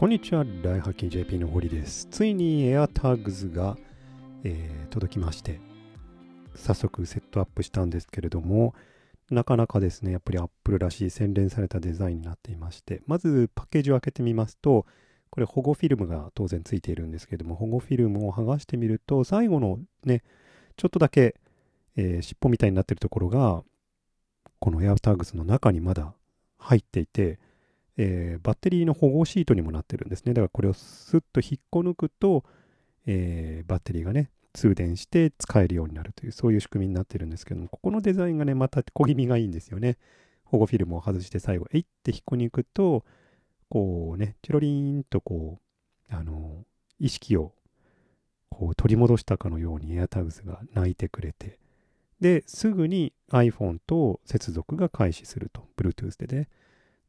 こんにちは、ライハッキン JP の堀です。ついに AirTags が、えー届きまして、早速セットアップしたんですけれども、なかなかですね、やっぱり Apple らしい洗練されたデザインになっていまして、まずパッケージを開けてみますと、これ保護フィルムが当然ついているんですけれども、保護フィルムを剥がしてみると、最後のね、ちょっとだけ、えー尻尾みたいになっているところが、この AirTags の中にまだ入っていて、えーバッテリーの保護シートにもなってるんですね。だからこれをスッと引っこ抜くと、えーバッテリーがね、通電して使えるようになるという、そういう仕組みになってるんですけども、ここのデザインがね、また小気味がいいんですよね。保護フィルムを外して最後、えいって引っこに行くと、こうね、チロリーンとこう、あの、意識をこう取り戻したかのように AirTags が泣いてくれて、で、すぐに iPhone と接続が開始すると、Bluetooth でね。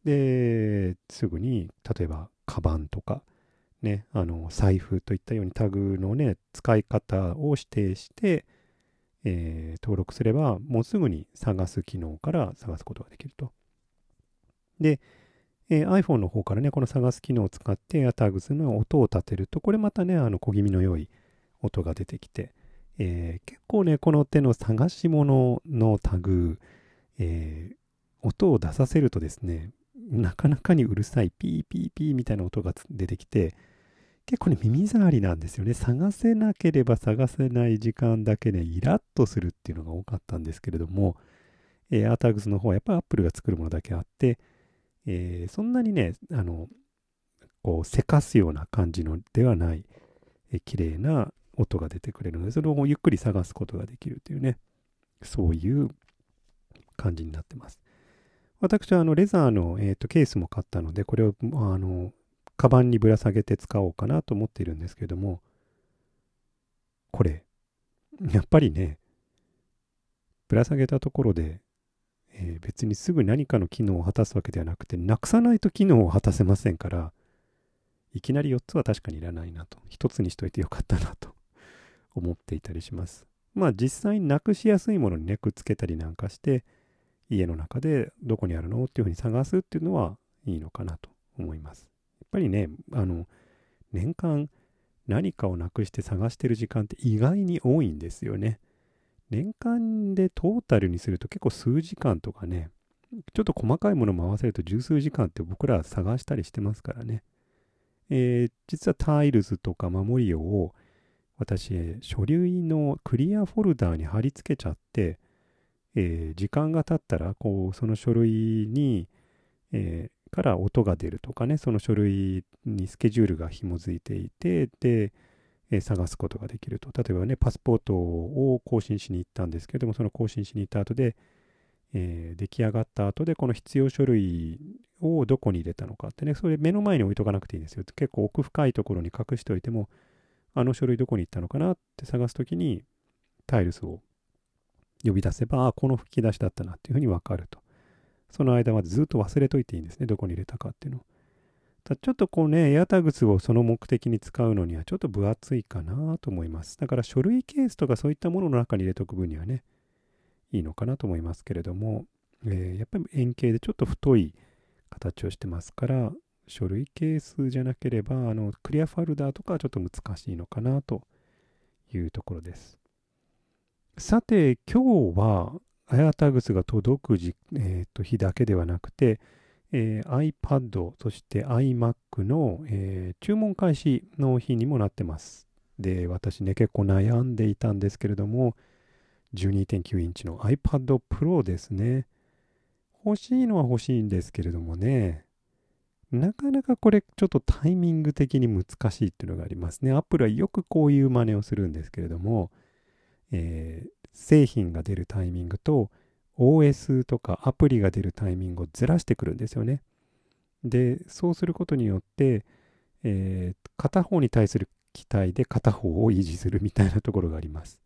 で、すぐに、例えば、カバンとか、ね、あの、財布といったようにタグのね、使い方を指定して、えー登録すれば、もうすぐに探す機能から探すことができると。で、えー iPhone の方からね、この探す機能を使って AirTags の音を立てると、これまたね、あの、小気味の良い音が出てきて、えー結構ね、この手の探し物のタグ、えー音を出させるとですね、なかなかにうるさいピーピーピーみたいな音が出てきて、結構ね、耳障りなんですよね。探せなければ探せない時間だけね、イラッとするっていうのが多かったんですけれども、えー、AirTags の方はやっぱり Apple が作るものだけあって、えーそんなにね、あの、こう、せかすような感じのではない、えー綺麗な音が出てくれるので、それをゆっくり探すことができるというね、そういう感じになってます。私はあのレザーの、えーとケースも買ったので、これをあのカバンにぶら下げて使おうかなと思っているんですけれども、これ、やっぱりね、ぶら下げたところで、えー別にすぐ何かの機能を果たすわけではなくて、なくさないと機能を果たせませんから、いきなり4つは確かにいらないなと、1つにしといてよかったなと 思っていたりします。まあ実際になくしやすいものにね、くっつけたりなんかして、家の中でどこにあるのっていうふうに探すっていうのはいいのかなと思います。やっぱりね、あの、年間何かをなくして探してる時間って意外に多いんですよね。年間でトータルにすると結構数時間とかね、ちょっと細かいものも合わせると十数時間って僕ら探したりしてますからね。えー実はタイルズとかマモリオを私、書類のクリアフォルダーに貼り付けちゃって、えー時間が経ったら、こう、その書類に、えーから音が出るとかね、その書類にスケジュールが紐づいていて、で、えー探すことができると。例えばね、パスポートを更新しに行ったんですけども、その更新しに行った後で、えー出来上がった後で、この必要書類をどこに入れたのかってね、それ目の前に置いとかなくていいんですよ。結構奥深いところに隠しておいても、あの書類どこに行ったのかなって探すときに、タイルスを呼び出せば、あ、この吹き出しだったなっていうふうにわかると。その間はずっと忘れといていいんですね。どこに入れたかっていうのを。ただちょっとこうね、AirTags をその目的に使うのにはちょっと分厚いかなと思います。だから書類ケースとかそういったものの中に入れておく分にはね、いいのかなと思いますけれども、えーやっぱり円形でちょっと太い形をしてますから、書類ケースじゃなければ、あの、クリアフォルダーとかはちょっと難しいのかなというところです。さて、今日は AirTags が届くじ、えーと日だけではなくて、えー iPad、そして iMac の、えー注文開始の日にもなってます。で、私ね、結構悩んでいたんですけれども、12.9インチの iPad Pro ですね。欲しいのは欲しいんですけれどもね、なかなかこれちょっとタイミング的に難しいっていうのがありますね。Apple はよくこういう真似をするんですけれども、えー製品が出るタイミングと OS とかアプリが出るタイミングをずらしてくるんですよね。で、そうすることによって、えー片方に対する期待で片方を維持するみたいなところがあります。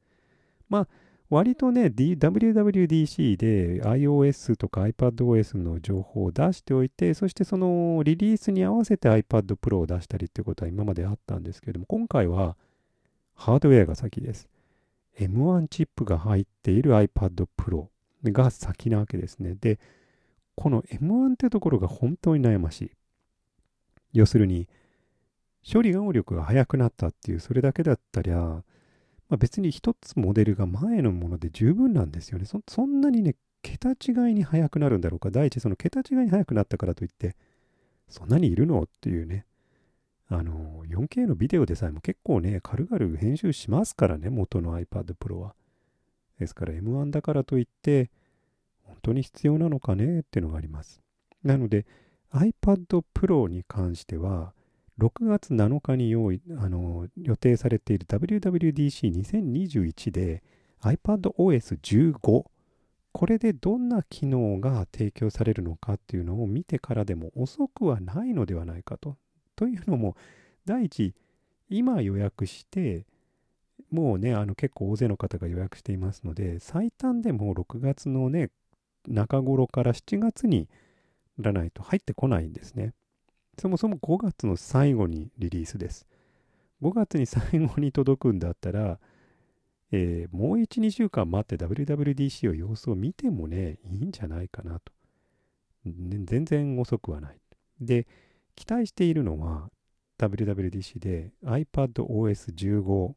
まあ、割とね、D、WWDC で iOS とか iPadOS の情報を出しておいて、そしてそのリリースに合わせて iPad Pro を出したりっていうことは今まであったんですけれども、今回はハードウェアが先です。M1 チップが入っている iPad Pro が先なわけですね。で、この M1 ってところが本当に悩ましい。要するに、処理能力が速くなったっていう、それだけだったりゃ、まあ、別に一つモデルが前のもので十分なんですよね。そそんなにね、桁違いに速くなるんだろうか。第一、その桁違いに速くなったからといって、そんなにいるの？っていうね。あの、4K のビデオでさえも結構ね、軽々編集しますからね、元の iPad Pro は。ですから M1 だからといって、本当に必要なのかねっていうのがあります。なので iPad Pro に関しては、6月7日に用意あの予定されている WWDC2021 で iPadOS15 これでどんな機能が提供されるのかっていうのを見てからでも遅くはないのではないかとというのも、第一、今予約して、もうね、あの結構大勢の方が予約していますので、最短でも6月のね、中頃から7月にならないと入ってこないんですね。そもそも5月の最後にリリースです。5月に最後に届くんだったら、えー、もう1、2週間待って WWDC を様子を見てもね、いいんじゃないかなと。全然遅くはない。で、期待しているのは WWDC で iPadOS15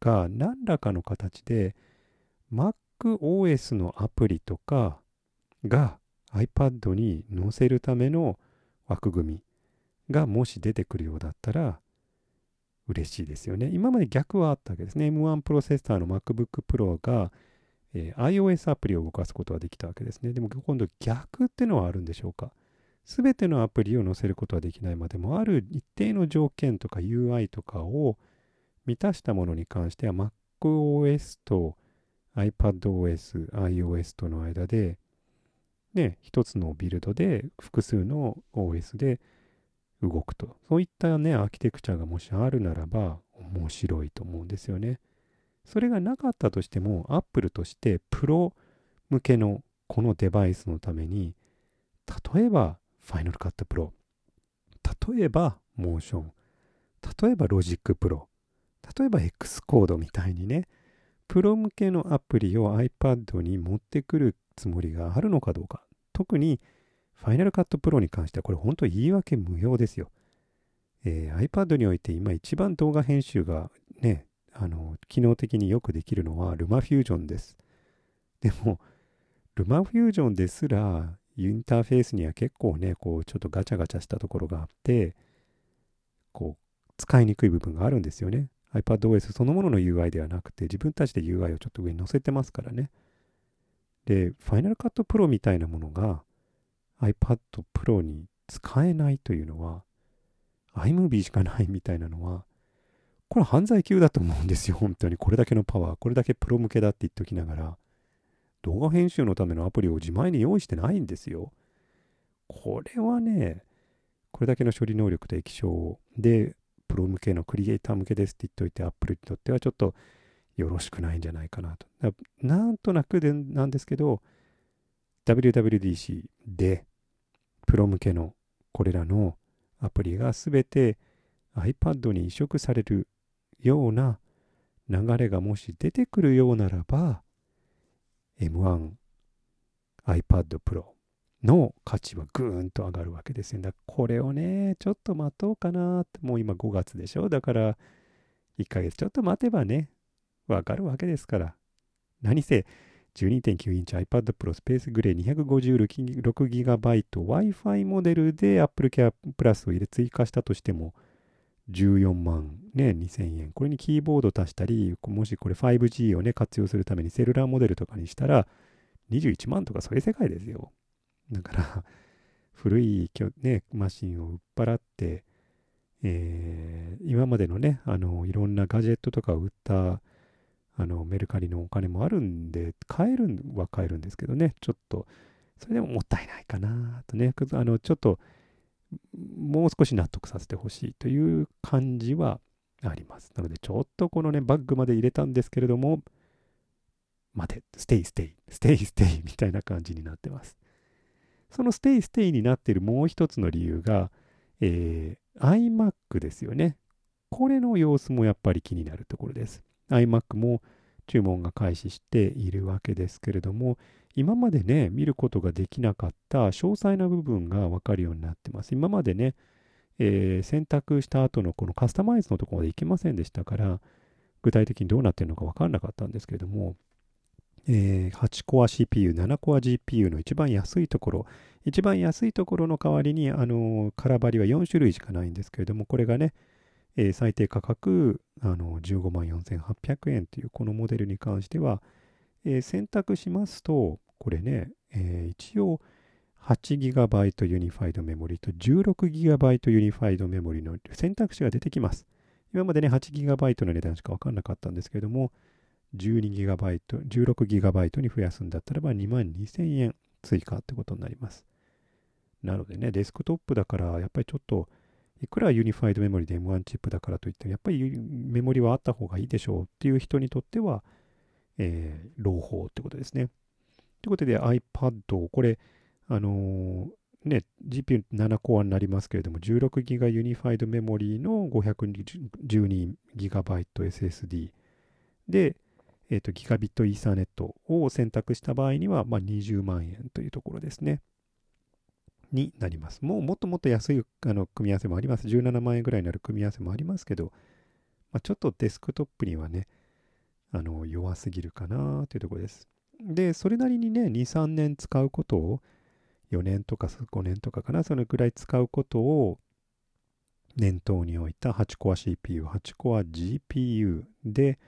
が何らかの形で MacOS のアプリとかが iPad に載せるための枠組みがもし出てくるようだったら嬉しいですよね。今まで逆はあったわけですね。M1 プロセッサーの MacBook Pro が、えー、iOS アプリを動かすことができたわけですね。でも今度逆っていうのはあるんでしょうか？すべてのアプリを載せることはできないまでも、ある一定の条件とか UI とかを満たしたものに関しては MacOS と iPadOS、iOS との間で、ね、一つのビルドで複数の OS で動くと。そういったね、アーキテクチャがもしあるならば面白いと思うんですよね。それがなかったとしても、Apple としてプロ向けのこのデバイスのために、例えば Final Cut Pro。例えば、 Motion。例えば、 Logic Pro。例えば、X コードみたいにね、プロ向けのアプリを iPad に持ってくるつもりがあるのかどうか。特に、 Final Cut Pro に関しては、これ本当言い訳無用ですよ。えー、iPad において今一番動画編集がね、あの、機能的によくできるのは LumaFusion です。でも、LumaFusion ですらインターフェースには結構ね、こう、ちょっとガチャガチャしたところがあって、こう、使いにくい部分があるんですよね。iPadOS そのものの UI ではなくて、自分たちで UI をちょっと上に載せてますからね。で、Final Cut Pro みたいなものが iPad Pro に使えないというのは、iMovie しかないみたいなのは、これ犯罪級だと思うんですよ、本当に。これだけのパワー、これだけプロ向けだって言っておきながら。動画編集のためのアプリを自前に用意してないんですよ。これはね、これだけの処理能力と液晶で、プロ向けのクリエイター向けですって言っておいて、アップルにとってはちょっとよろしくないんじゃないかなと。なんとなくでなんですけど、WWDC で、プロ向けのこれらのアプリがすべて iPad に移植されるような流れがもし出てくるようならば、M1 iPad Pro の価値はぐーんと上がるわけですよ。だからこれをね、ちょっと待とうかなって、もう今5月でしょ。だから1ヶ月ちょっと待てばね、わかるわけですから。何せ、12.9インチ iPad Pro スペースグレー 256GB Wi-Fi モデルで Apple Care Plus を入れ追加したとしても14万ね、2000円。これにキーボード足したり、もしこれ 5G をね、活用するためにセルラーモデルとかにしたら、21万とかそういう世界ですよ。だから古い、ね、マシンを売っ払って、えー、今までのね、あの、いろんなガジェットとかを売った、あの、メルカリのお金もあるんで、買えるは買えるんですけどね、ちょっと、それでももったいないかなとね、あの、ちょっと、もう少し納得させてほしいという感じはあります。なので、ちょっとこのね、バッグまで入れたんですけれども、待て、ステイ、ステイ、ステイ、ステイみたいな感じになってます。そのステイ、ステイになっているもう一つの理由が、えー、iMac ですよね。これの様子もやっぱり気になるところです。iMac も注文が開始しているわけですけれども、今までね、見ることができなかった詳細な部分がわかるようになってます。今までね、えー、選択した後のこのカスタマイズのところまでいけませんでしたから、具体的にどうなってるのか分からなかったんですけれども、えー、8コア CPU、7コア GPU の一番安いところ、一番安いところの代わりに、あのー、空張りは4種類しかないんですけれども、これがね、えー、最低価格、あのー、15万4800円というこのモデルに関しては、えー、選択しますと、これね、えー、一応 8GB ユニファイドメモリと 16GB ユニファイドメモリの選択肢が出てきます。今までね、8GB の値段しか分かんなかったんですけれども、12GB、16GB に増やすんだったらば2万2000円追加ってことになります。なのでね、デスクトップだから、やっぱりちょっと、いくらユニファイドメモリで M1 チップだからといっても、やっぱりメモリはあった方がいいでしょうっていう人にとっては、えー、朗報ってことですね。ということで iPad これ、あのー、ね、GPU7 コアになりますけれども、16GB ユニファイドメモリーの 512GB SSD で、えーと、ギガビットイーサーネットを選択した場合には、まあ、20万円というところですね。になります。もうもっともっと安いあの組み合わせもあります。17万円ぐらいになる組み合わせもありますけど、まあ、ちょっとデスクトップにはね、あの弱すぎるかなというところです。で、それなりにね、2、3年使うことを、4年とか5年とかかな、そのぐらい使うことを念頭に置いた8コア CPU、8コア GPU で、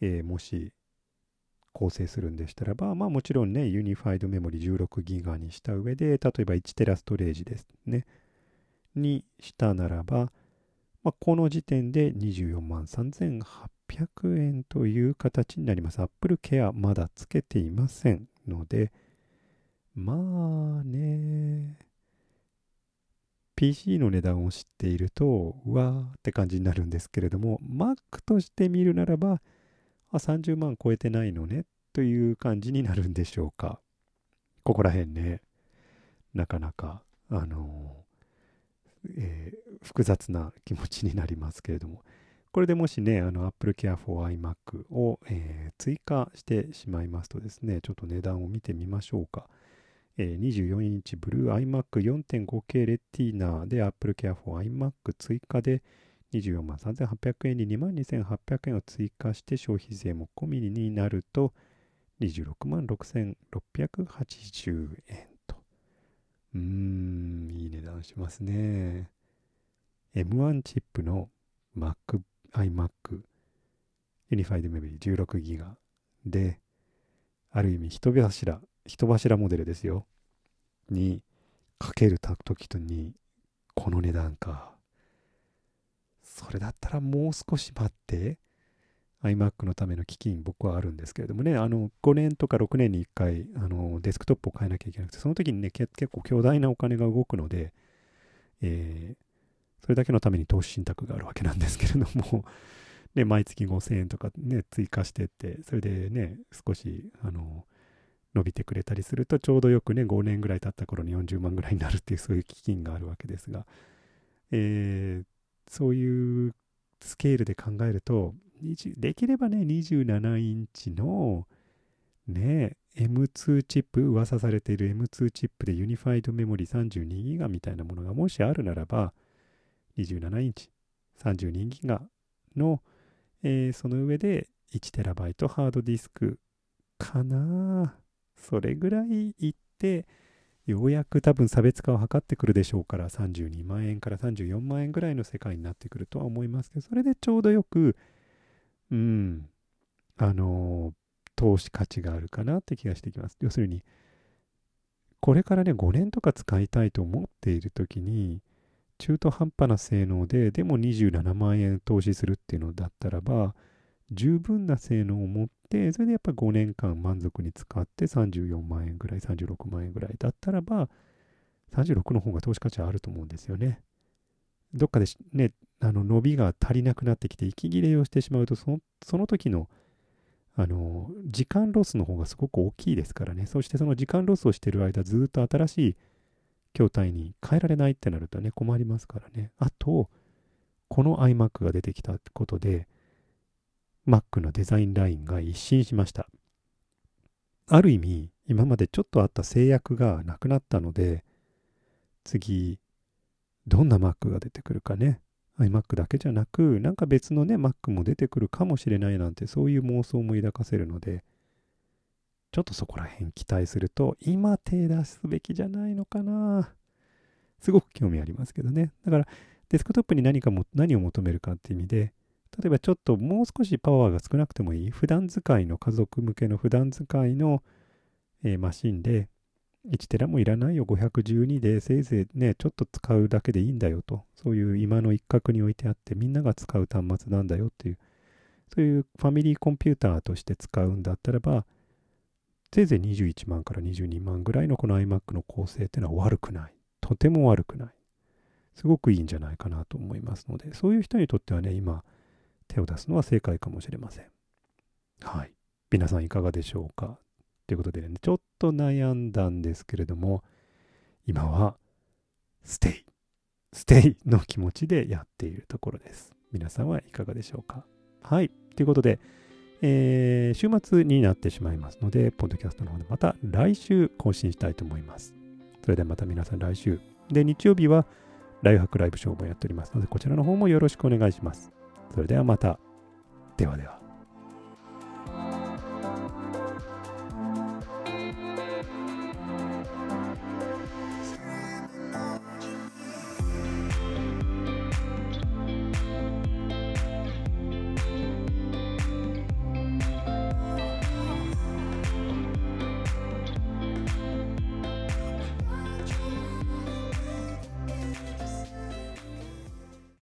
えー、もし構成するんでしたらば、まあもちろんね、ユニファイドメモリ16ギガにした上で、例えば1テラストレージですね、にしたならば、まあ、この時点で24万3800 600円という形になります。Apple Care まだつけていませんので、まあね、PC の値段を知っていると、うわーって感じになるんですけれども、Mac として見るならば、あ、30万超えてないのねという感じになるんでしょうか。ここら辺ね、なかなか、あのえー、複雑な気持ちになりますけれども、これでもしね、あの Apple Care for iMac を、えー、追加してしまいますとですね、ちょっと値段を見てみましょうか。えー、24インチブルー iMac4.5K レティーナで Apple Care for iMac 追加で24万3800円に2万2800円を追加して消費税も込みになると26万6680円と。うーん、いい値段しますね。M1 チップの MacBook、iMac、ユニファイドメモリ16ギガで、ある意味人柱、人柱モデルですよ。にかける時とに、この値段か。それだったらもう少し待って、iMac のための基金僕はあるんですけれどもね、あの5年とか6年に1回あのデスクトップを変えなきゃいけなくて、その時にね、結構巨大なお金が動くので、えー、それだけのために投資信託があるわけなんですけれども、ね、毎月5000円とかね、追加してって、それでね、少し、あの、伸びてくれたりすると、ちょうどよくね、5年ぐらい経った頃に40万ぐらいになるっていう、そういう基金があるわけですが、えー、そういうスケールで考えると、できればね、27インチの、ね、M2 チップ、噂されている M2 チップでユニファイドメモリ32ギガみたいなものがもしあるならば、27インチ、32ギガの、えー、その上で 1TB ハードディスクかな。それぐらいいって、ようやく多分差別化を図ってくるでしょうから32万円から34万円ぐらいの世界になってくるとは思いますけどそれでちょうどよくうんあの投資価値があるかなって気がしてきます。要するにこれからね5年とか使いたいと思っている時に中途半端な性能ででも27万円投資するっていうのだったらば十分な性能を持って、それでやっぱ5年間満足に使って34万円ぐらい、36万円ぐらいだったらば、36の方が投資価値はあると思うんですよね。どっかでね、あの伸びが足りなくなってきて、息切れをしてしまうと、そのその時のあの時間ロスの方がすごく大きいですからね。そしてその時間ロスをしてる間、ずっと新しい筐体に変えられないってなるとね、困りますからね。あと、この iMac が出てきたことで、Mac のデザインラインが一新しました。ある意味、今までちょっとあった制約がなくなったので、次、どんな Mac が出てくるかね。iMac だけじゃなく、なんか別のね、Mac も出てくるかもしれないなんて、そういう妄想も抱かせるので、ちょっとそこら辺期待すると、今手出すべきじゃないのかな。すごく興味ありますけどね。だから、デスクトップに何かも、何を求めるかっていう意味で、例えばちょっともう少しパワーが少なくてもいい、普段使いの家族向けの普段使いの、えー、マシンで、1テラもいらないよ、512で、せいぜいね、ちょっと使うだけでいいんだよと、そういう今の一角に置いてあって、みんなが使う端末なんだよっていう、そういうファミリーコンピューターとして使うんだったらば、せいぜい21万から22万ぐらいのこの iMac の構成っていうのは悪くない。とても悪くない。すごくいいんじゃないかなと思いますので、そういう人にとってはね、今、手を出すのは正解かもしれません。はい。皆さんいかがでしょうか？ということでね、ちょっと悩んだんですけれども、今は、ステイ、ステイの気持ちでやっているところです。皆さんはいかがでしょうか？はい。ということで、えー、週末になってしまいますので、ポッドキャストの方でまた来週更新したいと思います。それではまた皆さん来週。で、日曜日はライフハックライブショーもやっておりますので、こちらの方もよろしくお願いします。それではまた。ではでは。